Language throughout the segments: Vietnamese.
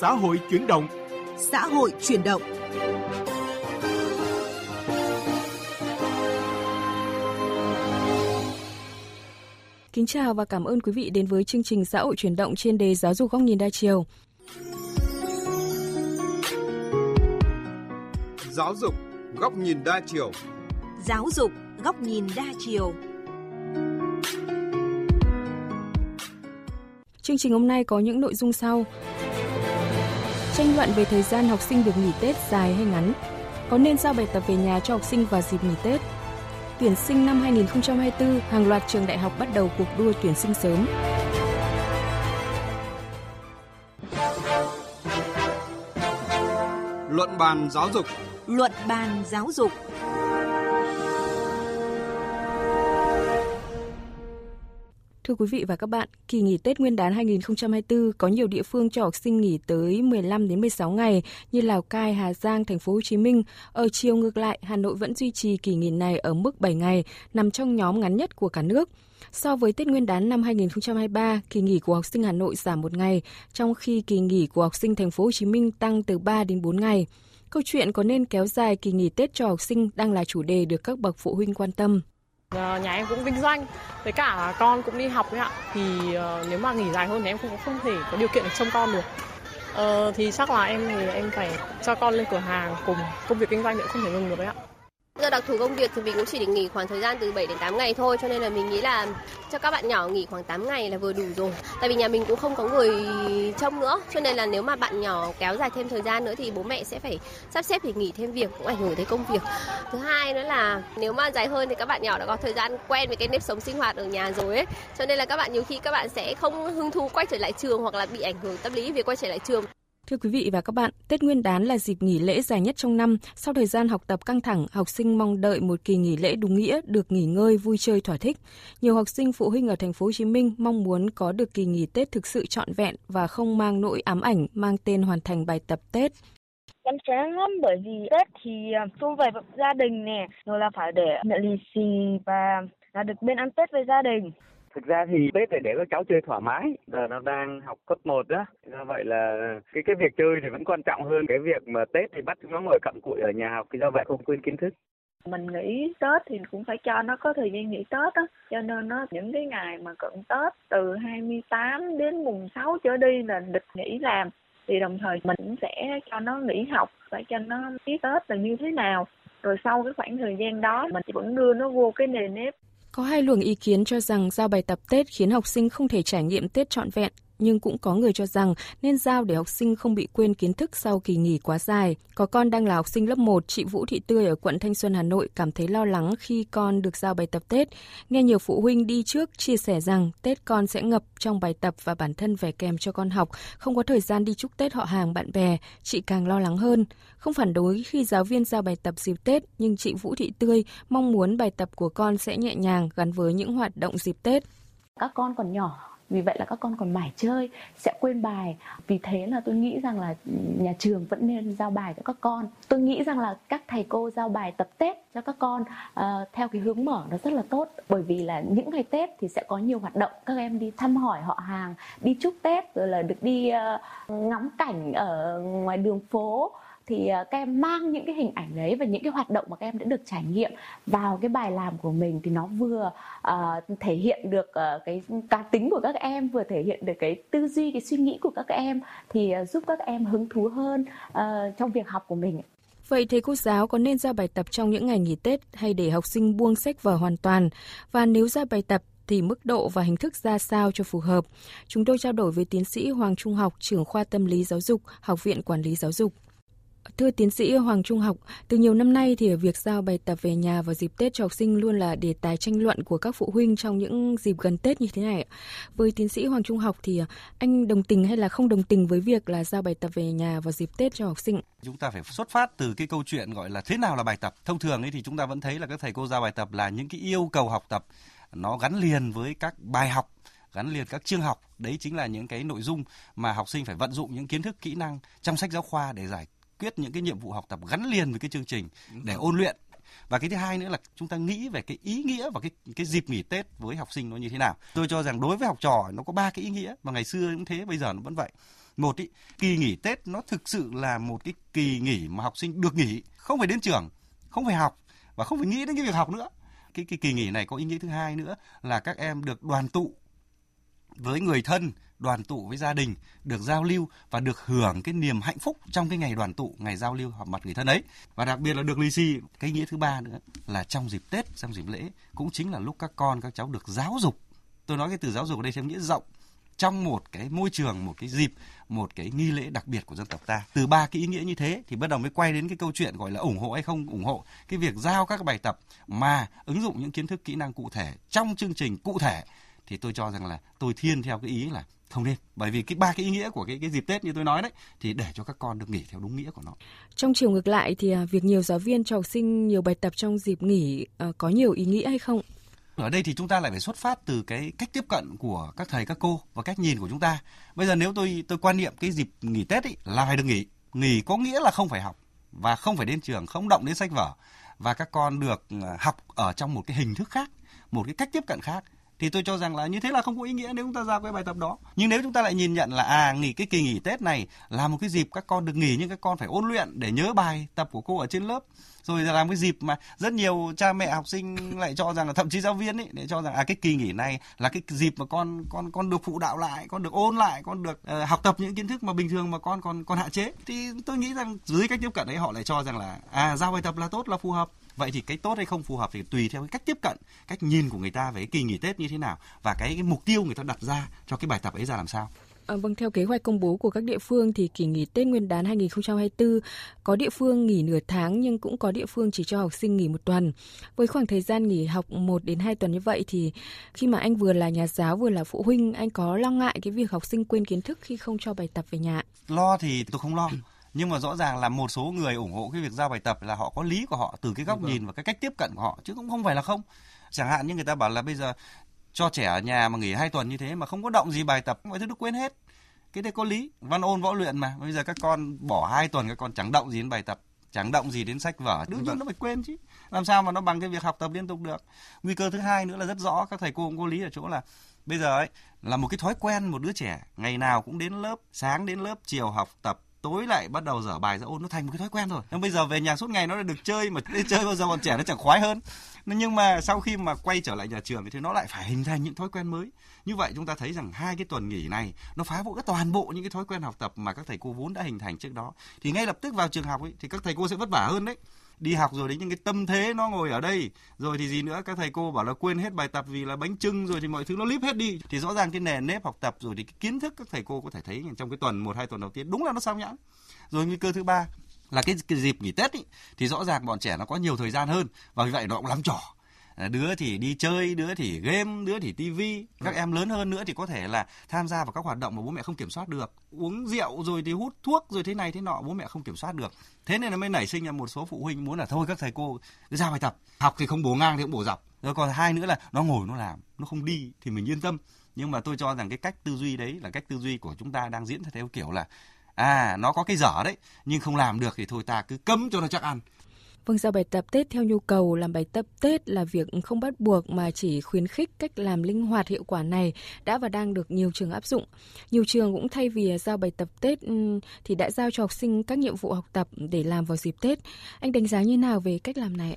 Xã hội chuyển động. Xã hội chuyển động. Kính chào và cảm ơn quý vị đến với chương trình Xã hội chuyển động trên đề giáo dục góc nhìn đa chiều. Giáo dục góc nhìn đa chiều. Giáo dục góc nhìn đa chiều. Chương trình hôm nay có những nội dung sau. Tranh luận về thời gian học sinh được nghỉ Tết dài hay ngắn. Có nên giao bài tập về nhà cho học sinh vào dịp nghỉ Tết? Tuyển sinh năm 2024, hàng loạt trường đại học bắt đầu cuộc đua tuyển sinh sớm. Luận bàn giáo dục. Luận bàn giáo dục. Thưa quý vị và các bạn, kỳ nghỉ Tết Nguyên đán 2024 có nhiều địa phương cho học sinh nghỉ tới 15 đến 16 ngày như Lào Cai, Hà Giang, Thành phố Hồ Chí Minh. Ở chiều ngược lại, Hà Nội vẫn duy trì kỳ nghỉ này ở mức 7 ngày, nằm trong nhóm ngắn nhất của cả nước. So với Tết Nguyên đán năm 2023, kỳ nghỉ của học sinh Hà Nội giảm một ngày, trong khi kỳ nghỉ của học sinh Thành phố Hồ Chí Minh tăng từ 3 đến 4 ngày. Câu chuyện có nên kéo dài kỳ nghỉ Tết cho học sinh đang là chủ đề được các bậc phụ huynh quan tâm. Ờ, nhà em cũng kinh doanh với cả con cũng đi học ấy ạ. Thì uh, nếu mà nghỉ dài hơn thì em cũng không thể có điều kiện để trông con được. Uh, thì chắc là em thì em phải cho con lên cửa hàng cùng công việc kinh doanh nữa không thể ngừng được đấy ạ. Do đặc thù công việc thì mình cũng chỉ được nghỉ khoảng thời gian từ 7 đến 8 ngày thôi, cho nên là mình nghĩ là cho các bạn nhỏ nghỉ khoảng 8 ngày là vừa đủ rồi. Tại vì nhà mình cũng không có người trông nữa, cho nên là nếu mà bạn nhỏ kéo dài thêm thời gian nữa thì bố mẹ sẽ phải sắp xếp để nghỉ thêm việc, cũng ảnh hưởng tới công việc. Thứ hai nữa là nếu mà dài hơn thì các bạn nhỏ đã có thời gian quen với cái nếp sống sinh hoạt ở nhà rồi ấy. Cho nên là các bạn nhiều khi các bạn sẽ không hứng thú quay trở lại trường hoặc là bị ảnh hưởng tâm lý vì quay trở lại trường. Thưa quý vị và các bạn, Tết Nguyên đán là dịp nghỉ lễ dài nhất trong năm. Sau thời gian học tập căng thẳng, học sinh mong đợi một kỳ nghỉ lễ đúng nghĩa, được nghỉ ngơi, vui chơi thỏa thích. Nhiều học sinh phụ huynh ở thành phố Hồ Chí Minh mong muốn có được kỳ nghỉ Tết thực sự trọn vẹn và không mang nỗi ám ảnh mang tên hoàn thành bài tập Tết. Em chán lắm bởi vì Tết thì à, xung vầy gia đình nè, rồi là phải để nhận lì xì và là được bên ăn Tết với gia đình. Thực ra thì Tết để để các cháu chơi thoải mái, giờ nó đang học cấp 1 đó. Do vậy là cái cái việc chơi thì vẫn quan trọng hơn cái việc mà Tết thì bắt nó ngồi cặm cụi ở nhà học, thì do vậy không quên kiến thức. Mình nghỉ Tết thì cũng phải cho nó có thời gian nghỉ Tết á, cho nên nó những cái ngày mà cận Tết từ 28 đến mùng 6 trở đi là địch nghỉ làm. Thì đồng thời mình cũng sẽ cho nó nghỉ học phải cho nó biết Tết là như thế nào. Rồi sau cái khoảng thời gian đó mình vẫn đưa nó vô cái nề nếp có hai luồng ý kiến cho rằng giao bài tập Tết khiến học sinh không thể trải nghiệm Tết trọn vẹn, nhưng cũng có người cho rằng nên giao để học sinh không bị quên kiến thức sau kỳ nghỉ quá dài. Có con đang là học sinh lớp 1, chị Vũ Thị Tươi ở quận Thanh Xuân, Hà Nội cảm thấy lo lắng khi con được giao bài tập Tết. Nghe nhiều phụ huynh đi trước chia sẻ rằng Tết con sẽ ngập trong bài tập và bản thân phải kèm cho con học, không có thời gian đi chúc Tết họ hàng bạn bè, chị càng lo lắng hơn. Không phản đối khi giáo viên giao bài tập dịp Tết, nhưng chị Vũ Thị Tươi mong muốn bài tập của con sẽ nhẹ nhàng gắn với những hoạt động dịp Tết. Các con còn nhỏ vì vậy là các con còn mải chơi sẽ quên bài. Vì thế là tôi nghĩ rằng là nhà trường vẫn nên giao bài cho các con. Tôi nghĩ rằng là các thầy cô giao bài tập tết cho các con uh, theo cái hướng mở nó rất là tốt. Bởi vì là những ngày tết thì sẽ có nhiều hoạt động. Các em đi thăm hỏi họ hàng đi chúc tết rồi là được đi uh, ngắm cảnh ở ngoài đường phố thì ờ, các em mang những cái hình ảnh đấy và những cái hoạt động mà các em đã được trải nghiệm vào cái bài làm của mình thì nó vừa uh, thể hiện được uh, cái cá tính của các em vừa thể hiện được cái tư duy cái suy nghĩ của các em thì uh, giúp các em hứng thú hơn uh, trong việc học của mình Vậy thầy cô giáo có nên ra bài tập trong những ngày nghỉ Tết hay để học sinh buông sách vở hoàn toàn? Và nếu ra bài tập thì mức độ và hình thức ra sao cho phù hợp? Chúng tôi trao đổi với tiến sĩ Hoàng Trung Học, trưởng khoa tâm lý giáo dục, Học viện Quản lý Giáo dục. Thưa tiến sĩ Hoàng Trung Học, từ nhiều năm nay thì việc giao bài tập về nhà vào dịp Tết cho học sinh luôn là đề tài tranh luận của các phụ huynh trong những dịp gần Tết như thế này. Với tiến sĩ Hoàng Trung Học thì anh đồng tình hay là không đồng tình với việc là giao bài tập về nhà vào dịp Tết cho học sinh? Chúng ta phải xuất phát từ cái câu chuyện gọi là thế nào là bài tập. Thông thường ấy thì chúng ta vẫn thấy là các thầy cô giao bài tập là những cái yêu cầu học tập nó gắn liền với các bài học gắn liền các chương học đấy chính là những cái nội dung mà học sinh phải vận dụng những kiến thức kỹ năng trong sách giáo khoa để giải quyết những cái nhiệm vụ học tập gắn liền với cái chương trình để ôn luyện và cái thứ hai nữa là chúng ta nghĩ về cái ý nghĩa và cái cái dịp nghỉ Tết với học sinh nó như thế nào. Tôi cho rằng đối với học trò nó có ba cái ý nghĩa mà ngày xưa cũng thế, bây giờ nó vẫn vậy. một ý, kỳ nghỉ Tết nó thực sự là một cái kỳ nghỉ mà học sinh được nghỉ, không phải đến trường, không phải học và không phải nghĩ đến cái việc học nữa. Cái, cái kỳ nghỉ này có ý nghĩa thứ hai nữa là các em được đoàn tụ với người thân, đoàn tụ với gia đình, được giao lưu và được hưởng cái niềm hạnh phúc trong cái ngày đoàn tụ, ngày giao lưu họp mặt người thân ấy. Và đặc biệt là được lì xì. Cái nghĩa thứ ba nữa là trong dịp Tết, trong dịp lễ cũng chính là lúc các con các cháu được giáo dục. Tôi nói cái từ giáo dục ở đây theo nghĩa rộng trong một cái môi trường, một cái dịp, một cái nghi lễ đặc biệt của dân tộc ta. Từ ba cái ý nghĩa như thế thì bắt đầu mới quay đến cái câu chuyện gọi là ủng hộ hay không ủng hộ cái việc giao các bài tập mà ứng dụng những kiến thức kỹ năng cụ thể trong chương trình cụ thể thì tôi cho rằng là tôi thiên theo cái ý là không nên bởi vì cái ba cái ý nghĩa của cái cái dịp Tết như tôi nói đấy thì để cho các con được nghỉ theo đúng nghĩa của nó. Trong chiều ngược lại thì à, việc nhiều giáo viên cho học sinh nhiều bài tập trong dịp nghỉ à, có nhiều ý nghĩa hay không? Ở đây thì chúng ta lại phải xuất phát từ cái cách tiếp cận của các thầy các cô và cách nhìn của chúng ta. Bây giờ nếu tôi tôi quan niệm cái dịp nghỉ Tết ấy là phải được nghỉ. Nghỉ có nghĩa là không phải học và không phải đến trường, không động đến sách vở và các con được à, học ở trong một cái hình thức khác, một cái cách tiếp cận khác thì tôi cho rằng là như thế là không có ý nghĩa nếu chúng ta ra cái bài tập đó. Nhưng nếu chúng ta lại nhìn nhận là à nghỉ cái kỳ nghỉ tết này là một cái dịp các con được nghỉ nhưng các con phải ôn luyện để nhớ bài tập của cô ở trên lớp. Rồi là làm cái dịp mà rất nhiều cha mẹ học sinh lại cho rằng là thậm chí giáo viên ấy để cho rằng à cái kỳ nghỉ này là cái dịp mà con con con được phụ đạo lại con được ôn lại con được uh, học tập những kiến thức mà bình thường mà con còn còn hạn chế. Thì tôi nghĩ rằng dưới cách tiếp cận ấy họ lại cho rằng là à giao bài tập là tốt là phù hợp vậy thì cái tốt hay không phù hợp thì tùy theo cái cách tiếp cận cách nhìn của người ta về cái kỳ nghỉ tết như thế nào và cái, cái mục tiêu người ta đặt ra cho cái bài tập ấy ra làm sao À, vâng, theo kế hoạch công bố của các địa phương thì kỳ nghỉ Tết Nguyên đán 2024 có địa phương nghỉ nửa tháng nhưng cũng có địa phương chỉ cho học sinh nghỉ một tuần. Với khoảng thời gian nghỉ học 1 đến 2 tuần như vậy thì khi mà anh vừa là nhà giáo vừa là phụ huynh, anh có lo ngại cái việc học sinh quên kiến thức khi không cho bài tập về nhà? Lo thì tôi không lo nhưng mà rõ ràng là một số người ủng hộ cái việc giao bài tập là họ có lý của họ từ cái góc nhìn và cái cách tiếp cận của họ chứ cũng không phải là không. Chẳng hạn như người ta bảo là bây giờ cho trẻ ở nhà mà nghỉ hai tuần như thế mà không có động gì bài tập mọi thứ nó quên hết. Cái đấy có lý. Văn ôn võ luyện mà. Bây giờ các con bỏ hai tuần các con chẳng động gì đến bài tập chẳng động gì đến sách vở. Đương nhiên nó phải quên chứ. Làm sao mà nó bằng cái việc học tập liên tục được? Nguy cơ thứ hai nữa là rất rõ các thầy cô cũng có lý ở chỗ là bây giờ ấy là một cái thói quen một đứa trẻ ngày nào cũng đến lớp sáng đến lớp chiều học tập tối lại bắt đầu dở bài ra ôn nó thành một cái thói quen rồi. Nhưng bây giờ về nhà suốt ngày nó được chơi mà đi chơi bao giờ bọn trẻ nó chẳng khoái hơn. Nhưng mà sau khi mà quay trở lại nhà trường thì nó lại phải hình thành những thói quen mới. Như vậy chúng ta thấy rằng hai cái tuần nghỉ này nó phá vỡ toàn bộ những cái thói quen học tập mà các thầy cô vốn đã hình thành trước đó. Thì ngay lập tức vào trường học ấy, thì các thầy cô sẽ vất vả hơn đấy đi học rồi đến những cái tâm thế nó ngồi ở đây. Rồi thì gì nữa? Các thầy cô bảo là quên hết bài tập vì là bánh trưng rồi thì mọi thứ nó líp hết đi. Thì rõ ràng cái nền nếp học tập rồi thì cái kiến thức các thầy cô có thể thấy trong cái tuần một hai tuần đầu tiên đúng là nó sao nhãng. Rồi nguy cơ thứ ba là cái, cái dịp nghỉ Tết ý, thì rõ ràng bọn trẻ nó có nhiều thời gian hơn và vì vậy nó cũng lắm trò đứa thì đi chơi đứa thì game đứa thì tivi các em lớn hơn nữa thì có thể là tham gia vào các hoạt động mà bố mẹ không kiểm soát được. Uống rượu rồi thì hút thuốc rồi thế này thế nọ bố mẹ không kiểm soát được. Thế nên là mới nảy sinh ra một số phụ huynh muốn là thôi các thầy cô cứ ra bài tập. Học thì không bổ ngang thì cũng bổ dọc. Rồi còn hai nữa là nó ngồi nó làm nó không đi thì mình yên tâm. Nhưng mà tôi cho rằng cái cách tư duy đấy là cách tư duy của chúng ta đang diễn theo kiểu là à nó có cái dở đấy nhưng không làm được thì thôi ta cứ cấm cho nó chắc ăn Vâng, giao bài tập Tết theo nhu cầu làm bài tập Tết là việc không bắt buộc mà chỉ khuyến khích cách làm linh hoạt hiệu quả này đã và đang được nhiều trường áp dụng. Nhiều trường cũng thay vì giao bài tập Tết ừ, thì đã giao cho học sinh các nhiệm vụ học tập để làm vào dịp Tết. Anh đánh giá như nào về cách làm này?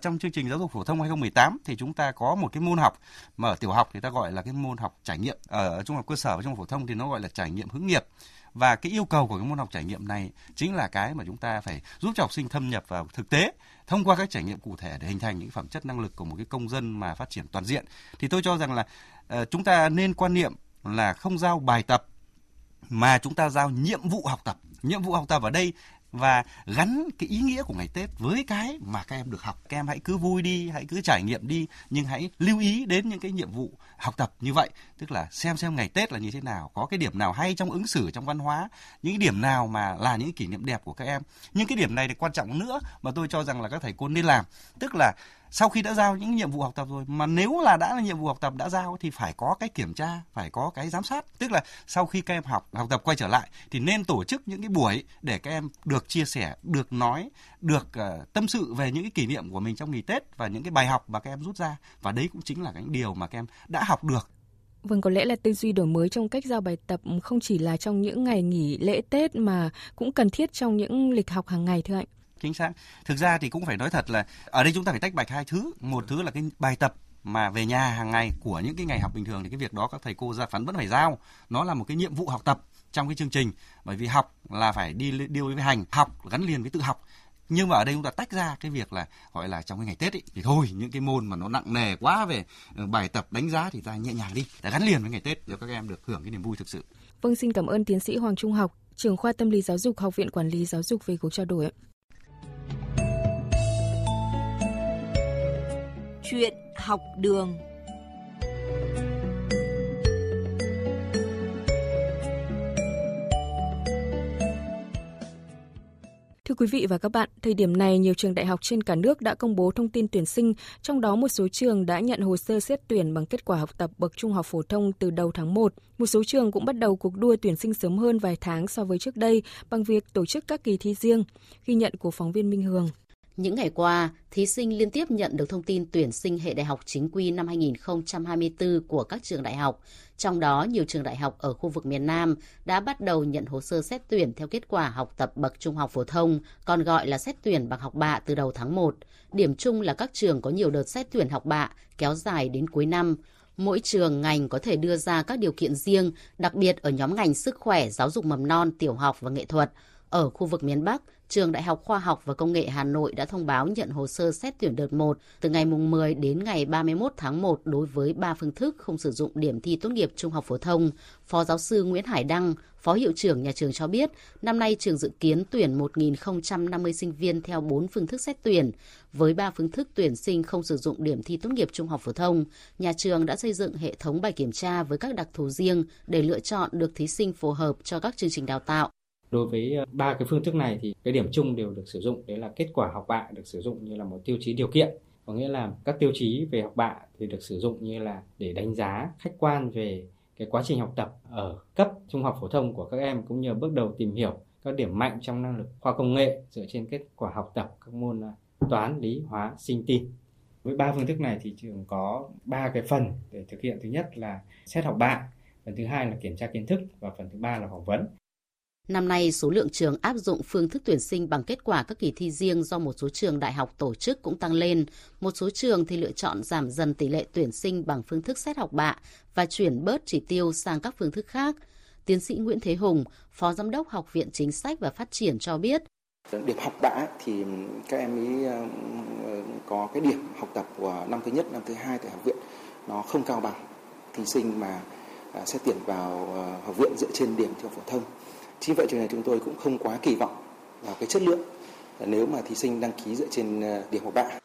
Trong chương trình giáo dục phổ thông 2018 thì chúng ta có một cái môn học mà ở tiểu học thì ta gọi là cái môn học trải nghiệm, ở trung học cơ sở và trung học phổ thông thì nó gọi là trải nghiệm hướng nghiệp và cái yêu cầu của cái môn học trải nghiệm này chính là cái mà chúng ta phải giúp cho học sinh thâm nhập vào thực tế thông qua các trải nghiệm cụ thể để hình thành những phẩm chất năng lực của một cái công dân mà phát triển toàn diện. Thì tôi cho rằng là uh, chúng ta nên quan niệm là không giao bài tập mà chúng ta giao nhiệm vụ học tập. Nhiệm vụ học tập ở đây và gắn cái ý nghĩa của ngày Tết với cái mà các em được học. Các em hãy cứ vui đi, hãy cứ trải nghiệm đi, nhưng hãy lưu ý đến những cái nhiệm vụ học tập như vậy, tức là xem xem ngày Tết là như thế nào, có cái điểm nào hay trong ứng xử trong văn hóa, những cái điểm nào mà là những kỷ niệm đẹp của các em. Nhưng cái điểm này thì quan trọng nữa mà tôi cho rằng là các thầy cô nên làm, tức là sau khi đã giao những nhiệm vụ học tập rồi mà nếu là đã là nhiệm vụ học tập đã giao thì phải có cái kiểm tra phải có cái giám sát. Tức là sau khi các em học học tập quay trở lại thì nên tổ chức những cái buổi để các em được chia sẻ được nói được uh, tâm sự về những cái kỷ niệm của mình trong nghỉ tết và những cái bài học mà các em rút ra. Và đấy cũng chính là cái điều mà các em đã học được. Vâng, có lẽ là tư duy đổi mới trong cách giao bài tập không chỉ là trong những ngày nghỉ lễ Tết mà cũng cần thiết trong những lịch học hàng ngày thưa anh. Chính xác. Thực ra thì cũng phải nói thật là ở đây chúng ta phải tách bạch hai thứ. Một thứ là cái bài tập mà về nhà hàng ngày của những cái ngày học bình thường thì cái việc đó các thầy cô gia phấn vẫn phải giao. Nó là một cái nhiệm vụ học tập trong cái chương trình bởi vì học là phải đi điêu với hành, học gắn liền với tự học nhưng mà ở đây chúng ta tách ra cái việc là gọi là trong cái ngày Tết ấy, thì thôi những cái môn mà nó nặng nề quá về ừ, bài tập đánh giá thì ta nhẹ nhàng đi để gắn liền với ngày Tết để các em được hưởng cái niềm vui thực sự. Vâng xin cảm ơn tiến sĩ Hoàng Trung học, trưởng khoa tâm lý giáo dục Học viện Quản lý Giáo dục về cuộc trao đổi. Chuyện học đường Thưa quý vị và các bạn, thời điểm này nhiều trường đại học trên cả nước đã công bố thông tin tuyển sinh, trong đó một số trường đã nhận hồ sơ xét tuyển bằng kết quả học tập bậc trung học phổ thông từ đầu tháng 1. Một số trường cũng bắt đầu cuộc đua tuyển sinh sớm hơn vài tháng so với trước đây bằng việc tổ chức các kỳ thi riêng. Ghi nhận của phóng viên Minh Hường. Những ngày qua, thí sinh liên tiếp nhận được thông tin tuyển sinh hệ đại học chính quy năm 2024 của các trường đại học. Trong đó, nhiều trường đại học ở khu vực miền Nam đã bắt đầu nhận hồ sơ xét tuyển theo kết quả học tập bậc trung học phổ thông, còn gọi là xét tuyển bằng học bạ từ đầu tháng 1. Điểm chung là các trường có nhiều đợt xét tuyển học bạ kéo dài đến cuối năm. Mỗi trường ngành có thể đưa ra các điều kiện riêng, đặc biệt ở nhóm ngành sức khỏe, giáo dục mầm non, tiểu học và nghệ thuật. Ở khu vực miền Bắc, Trường Đại học Khoa học và Công nghệ Hà Nội đã thông báo nhận hồ sơ xét tuyển đợt 1 từ ngày 10 đến ngày 31 tháng 1 đối với 3 phương thức không sử dụng điểm thi tốt nghiệp trung học phổ thông. Phó giáo sư Nguyễn Hải Đăng, Phó hiệu trưởng nhà trường cho biết, năm nay trường dự kiến tuyển 1.050 sinh viên theo 4 phương thức xét tuyển. Với 3 phương thức tuyển sinh không sử dụng điểm thi tốt nghiệp trung học phổ thông, nhà trường đã xây dựng hệ thống bài kiểm tra với các đặc thù riêng để lựa chọn được thí sinh phù hợp cho các chương trình đào tạo. Đối với ờ, ba cái phương thức này thì cái điểm chung đều được sử dụng đấy là kết quả học bạ được sử dụng như là một tiêu chí điều kiện có nghĩa là các tiêu chí về học bạ thì được sử dụng như là để đánh giá khách quan về cái quá trình học tập ở cấp trung học phổ thông của các em cũng như bước đầu tìm hiểu các điểm mạnh trong năng lực khoa công nghệ dựa trên kết quả học tập các môn ờ, toán, lý, hóa, sinh tin. Với ba phương thức này thì trường có ba cái phần để thực hiện. Thứ nhất là xét học bạ, phần thứ hai là kiểm tra kiến thức và phần thứ ba là phỏng vấn. Năm nay, số lượng trường áp dụng phương thức tuyển sinh bằng kết quả các kỳ thi riêng do một số trường đại học tổ chức cũng tăng lên. Một số trường thì lựa chọn giảm dần tỷ lệ tuyển sinh bằng phương thức xét học bạ và chuyển bớt chỉ tiêu sang các phương thức khác. Tiến sĩ Nguyễn Thế Hùng, Phó Giám đốc Học viện Chính sách và Phát triển cho biết. Điểm học bạ thì các em ấy ờ, có cái điểm học tập của năm thứ nhất, năm thứ hai tại học viện nó không cao bằng thí sinh mà à, xét tuyển vào ờ, học viện dựa trên điểm thi phổ thông Chính vậy cho nên chúng tôi cũng không quá kỳ vọng vào cái chất lượng à, nếu mà thí sinh đăng ký dựa trên à, điểm học bạ.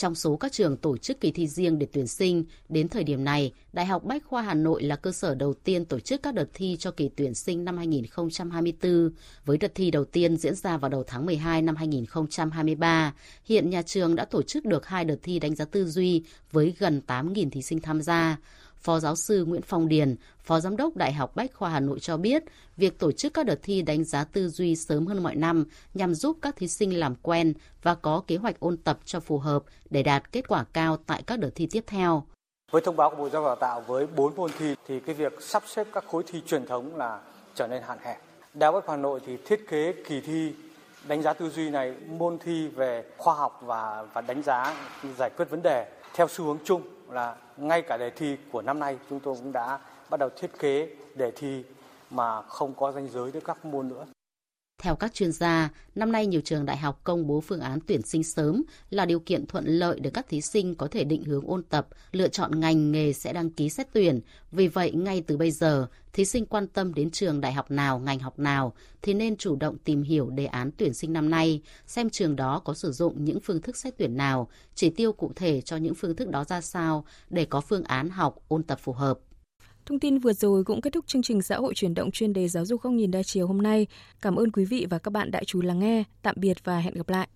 Trong số các trường tổ chức kỳ thi riêng để tuyển sinh, đến thời điểm này, Đại học Bách khoa Hà Nội là cơ sở đầu tiên tổ chức các đợt thi cho kỳ tuyển sinh năm 2024, với đợt thi đầu tiên diễn ra vào đầu tháng 12 năm 2023. Hiện nhà trường đã tổ chức được hai đợt thi đánh giá tư duy với gần 8.000 thí sinh tham gia. Phó giáo sư Nguyễn Phong Điền, Phó Giám đốc Đại học Bách khoa Hà Nội cho biết, việc tổ chức các đợt thi đánh giá tư duy sớm hơn mọi năm nhằm giúp các thí sinh làm quen và có kế hoạch ôn tập cho phù hợp để đạt kết quả cao tại các đợt thi tiếp theo. Với thông báo của Bộ Giáo dục Đào tạo với 4 môn thi thì cái việc sắp xếp các khối thi truyền thống là trở nên hạn hẹp. Đại học Bách Hà Nội thì thiết kế kỳ thi đánh giá tư duy này môn thi về khoa học và và đánh giá giải quyết vấn đề theo xu hướng chung là ngay cả đề thi của năm nay chúng tôi cũng đã bắt đầu thiết kế đề thi mà không có danh giới với các môn nữa. Theo các chuyên gia, năm nay nhiều trường đại học công bố phương án tuyển sinh sớm là điều kiện thuận lợi để các thí sinh có thể định hướng ôn tập, lựa chọn ngành nghề sẽ đăng ký xét tuyển. Vì vậy, ngay từ bây giờ, thí sinh quan tâm đến trường đại học nào, ngành học nào thì nên chủ động tìm hiểu đề án tuyển sinh năm nay, xem trường đó có sử dụng những phương thức xét tuyển nào, chỉ tiêu cụ thể cho những phương thức đó ra sao để có phương án học ôn tập phù hợp. Thông tin vừa rồi cũng kết thúc chương trình xã hội chuyển động chuyên đề giáo dục không nhìn đa chiều hôm nay. Cảm ơn quý vị và các bạn đã chú lắng nghe. Tạm biệt và hẹn gặp lại.